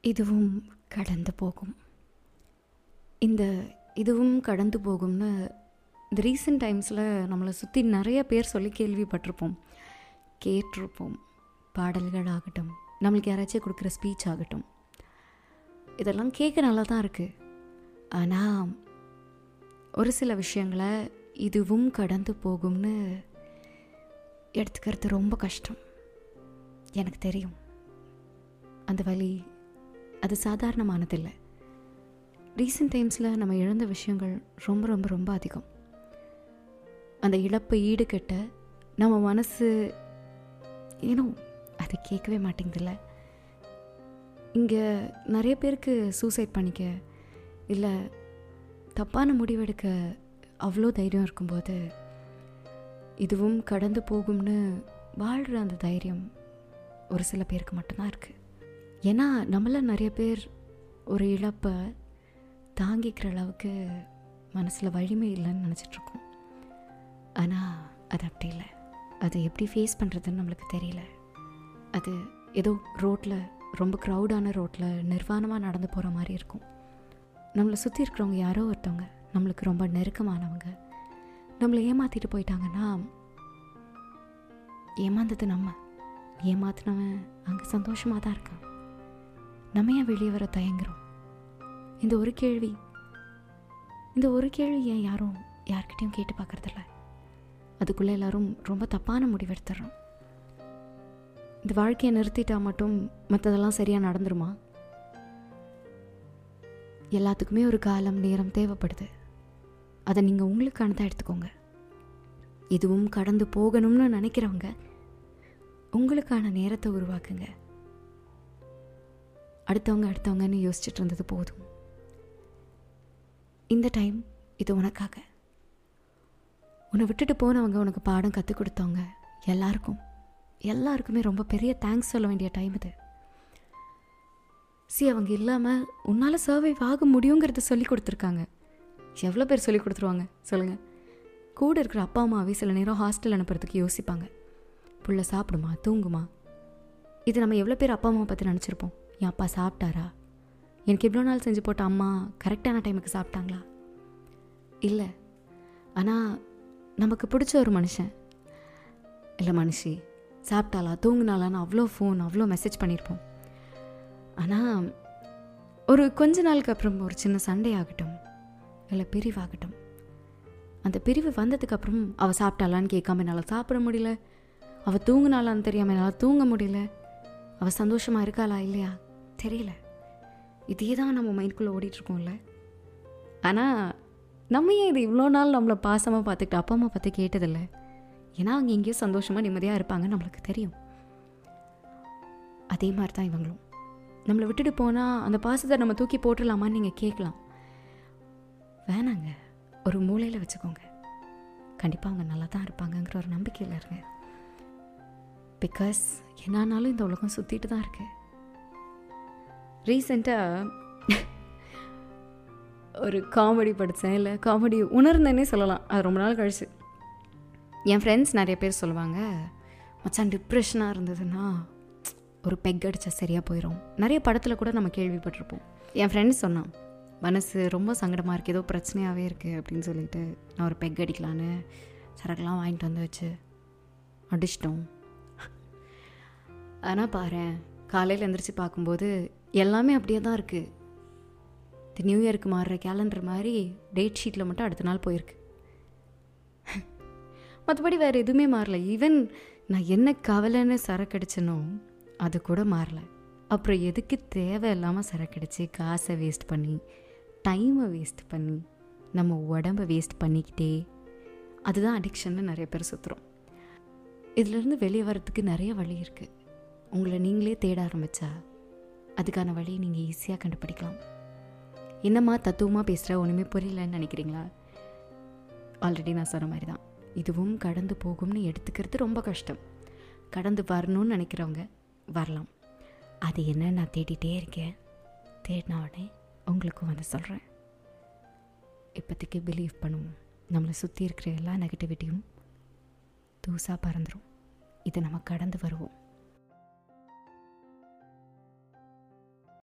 இதுவும் கடந்து போகும். இந்த இதுவும் கடந்து போகும்னு இந்த ரீசெண்ட் டைம்ஸில் நம்மளை சுற்றி நிறைய பேர் சொல்லி கேள்விப்பட்டிருப்போம். கேட்டிருப்போம். பாடல்கள் ஆகட்டும் நம்மளுக்கு யாராச்சும் கொடுக்குற ஸ்பீச் ஆகட்டும். இதெல்லாம் கேட்க நல்லா தான் இருக்குது ஆனால் ஒரு சில விஷயங்களை இதுவும் கடந்து போகும்னு எடுத்துக்கிறது ரொம்ப கஷ்டம். எனக்கு தெரியும். அந்த வழி அது சாதாரணமானதில்லை. ரீசெண்ட் டைம்ஸில் நம்ம இழந்த விஷயங்கள் ரொம்ப ரொம்ப ரொம்ப அதிகம். அந்த இழப்பை ஈடுகட்ட நம்ம மனசு ஏனோ அது கேட்கவே மாட்டேங்குதுல்ல. இங்கே நிறைய பேருக்கு சூசைட் பண்ணிக்க இல்லை தப்பான முடிவெடுக்க அவ்வளோ தைரியம் இருக்கும்போது இதுவும் கடந்து போகும்னு வாழ்கிற அந்த தைரியம் ஒரு சில பேருக்கு மட்டும்தான் இருக்குது ஏன்னா நம்மள நிறைய பேர் ஒரு இழப்பை தாங்கிக்கிற அளவுக்கு மனசில் வலிமை இல்லைன்னு நினச்சிட்ருக்கோம். ஆனால் அது அப்படி இல்லை. அதை எப்படி ஃபேஸ் பண்ணுறதுன்னு நம்மளுக்கு தெரியல. அது ஏதோ ரோட்டில் ரொம்ப க்ரௌடான ரோட்டில் நிர்வாணமாக நடந்து போகிற மாதிரி இருக்கும். நம்மளை சுற்றி இருக்கிறவங்க யாரோ ஒருத்தவங்க நம்மளுக்கு ரொம்ப நெருக்கமானவங்க நம்மளை ஏமாற்றிட்டு போயிட்டாங்கன்னா ஏமாந்தது நம்ம. ஏமாத்தினவன் அங்கே சந்தோஷமாக தான் இருக்கான். நம்ம ஏன் வெளியே வர தயங்குறோம்? இந்த ஒரு கேள்வி இந்த ஒரு கேள்வி ஏன் யாரும் யார்கிட்டையும் கேட்டு பார்க்கறதில்ல? அதுக்குள்ளே எல்லாரும் ரொம்ப தப்பான முடிவெடுத்துடுறோம் இந்த வாழ்க்கையை நிறுத்திட்டா மட்டும் மற்றதெல்லாம் சரியாக நடந்துருமா? எல்லாத்துக்குமே ஒரு காலம் நேரம் தேவைப்படுது. அதை நீங்கள் உங்களுக்கானதாக எடுத்துக்கோங்க. இதுவும் கடந்து போகணும்னு நினைக்கிறவங்க உங்களுக்கான நேரத்தை உருவாக்குங்க. அடுத்தவங்க அடுத்தவங்கன்னு யோசிச்சுட்டு இருந்தது போதும். இந்த டைம் இது உனக்காக. உன்னை விட்டுட்டு போனவங்க உனக்கு பாடம் கற்றுக் கொடுத்தவங்க எல்லாருக்கும். எல்லாருக்குமே ரொம்ப பெரிய தேங்க்ஸ் சொல்ல வேண்டிய டைம் இது. சி அவங்க இல்லாமல் உன்னால் சர்வைவ் ஆக முடியுங்கிறத சொல்லி கொடுத்துருக்காங்க. எவ்வளோ பேர் சொல்லி கொடுத்துருவாங்க? சொல்லுங்கள் கூட இருக்கிற அப்பா அம்மாவே சில நேரம் ஹாஸ்டல் அனுப்புறதுக்கு யோசிப்பாங்க. புள்ள சாப்பிடுமா? தூங்குமா? இது நம்ம எவ்வளோ பேர் அப்பா அம்மாவை பற்றி நினச்சிருப்போம். என் அப்பா சாப்பிட்டாரா? எனக்கு இவ்வளோ நாள் செஞ்சு போட்ட அம்மா கரெக்டான டைமுக்கு சாப்பிட்டாங்களா? இல்லை. ஆனால் நமக்கு பிடிச்ச ஒரு மனுஷன். இல்லை மனுஷி சாப்பிட்டாளா தூங்கினாலான்னு அவ்வளோ ஃபோன் அவ்வளோ மெசேஜ் பண்ணியிருப்போம் ஆனால் ஒரு கொஞ்ச நாளுக்கு அப்புறம் ஒரு சின்ன சண்டை ஆகட்டும். இல்லை பிரிவாகட்டும். அந்த பிரிவு வந்ததுக்கப்புறம் அவள் சாப்பிட்டாளான்னு கேட்காம என்னால் சாப்பிட முடியல. அவள் தூங்கினாலான்னு தெரியாமல் என்னால் தூங்க முடியல. அவள் சந்தோஷமாக இருக்காளா இல்லையா? தெரியல. இதே தான் நம்ம மைண்ட்குள்ளே ஓடிட்டுருக்கோம்ல. ஆனால் நம்ம ஏன் இது இவ்வளோ நாள் நம்மளை பாசமாக பார்த்துக்கிட்டு அப்பா அம்மா பார்த்து கேட்டதில்லை? ஏன்னா அவங்க எங்கேயோ சந்தோஷமாக நிம்மதியாக இருப்பாங்க நம்மளுக்கு தெரியும். அதே மாதிரி தான் இவங்களும். நம்மளை விட்டுட்டு போனால் அந்த பாசத்தை நம்ம தூக்கி போட்டுடலாமான்னு நீங்கள் கேட்கலாம். வேணாங்க. ஒரு மூலையில் வச்சுக்கோங்க. கண்டிப்பாக அவங்க நல்லா தான் இருப்பாங்கங்கிற ஒரு நம்பிக்கையில் இருங்க. பிகாஸ் என்னானாலும் இந்த உலகம் சுற்றிட்டு தான் இருக்குது ரீசெண்டாக ஒரு காமெடி படித்தேன் இல்லை காமெடி உணர்ந்தேனே சொல்லலாம். அது ரொம்ப நாள் கழிச்சு. என் ஃப்ரெண்ட்ஸ் நிறைய பேர் சொல்லுவாங்க மச்சான் டிப்ரெஷனாக இருந்ததுன்னா ஒரு பெக் அடித்தா சரியாக போயிடும் நிறைய படத்தில் கூட நம்ம கேள்விப்பட்டிருப்போம். என் ஃப்ரெண்ட்ஸ் சொன்னான் மனசு ரொம்ப சங்கடமாக இருக்குது ஏதோ பிரச்சனையாகவே இருக்குது அப்படின்னு சொல்லிட்டு நான் ஒரு பெக் அடிக்கலான்னு சரக்குலாம் வாங்கிட்டு வந்து வச்சு அடிச்சிட்டோம். ஆனால் பாரு காலையில் எந்திரிச்சு பார்க்கும்போது எல்லாமே அப்படியே தான் இருக்குது இது நியூ இயருக்கு மாறுற கேலண்டர் மாதிரி டேட் ஷீட்டில் மட்டும் அடுத்த நாள் போயிருக்கு. மற்றபடி வேறு எதுவுமே மாறல. ஈவன் நான் என்ன கவலைன்னு சரக்கடிச்சனோ அது கூட மாறல. அப்புறம் எதுக்கு தேவையில்லாமல் சரக்கடிச்சு காசை வேஸ்ட் பண்ணி டைமை வேஸ்ட் பண்ணி நம்ம உடம்பை வேஸ்ட் பண்ணிக்கிட்டே அதுதான் அடிக்ஷன்னு நிறைய பேர் சுற்றுறோம் இதிலேருந்து வெளியே வரத்துக்கு நிறைய வழி இருக்குது உங்களை நீங்களே தேட ஆரம்பித்தா அதுக்கான வழியை நீங்கள் ஈஸியாக கண்டுபிடிக்கலாம். என்னம்மா தத்துவமாக பேசுகிற ஒன்றுமே புரியலன்னு நினைக்கிறீங்களா? ஆல்ரெடி நான் சொன்ன மாதிரி தான் இதுவும் கடந்து போகும்னு எடுத்துக்கிறது ரொம்ப கஷ்டம். கடந்து வரணும்னு நினைக்கிறவங்க வரலாம். அது என்ன? நான் தேடிட்டே இருக்கேன். தேடின உடனே உங்களுக்கும் வந்து சொல்கிறேன் இப்போதைக்கு பிலீவ் பண்ணுவோம். நம்மளை சுற்றி இருக்கிற எல்லா நெகட்டிவிட்டியும் தூசாக பறந்துடும் இதை நம்ம கடந்து வருவோம்.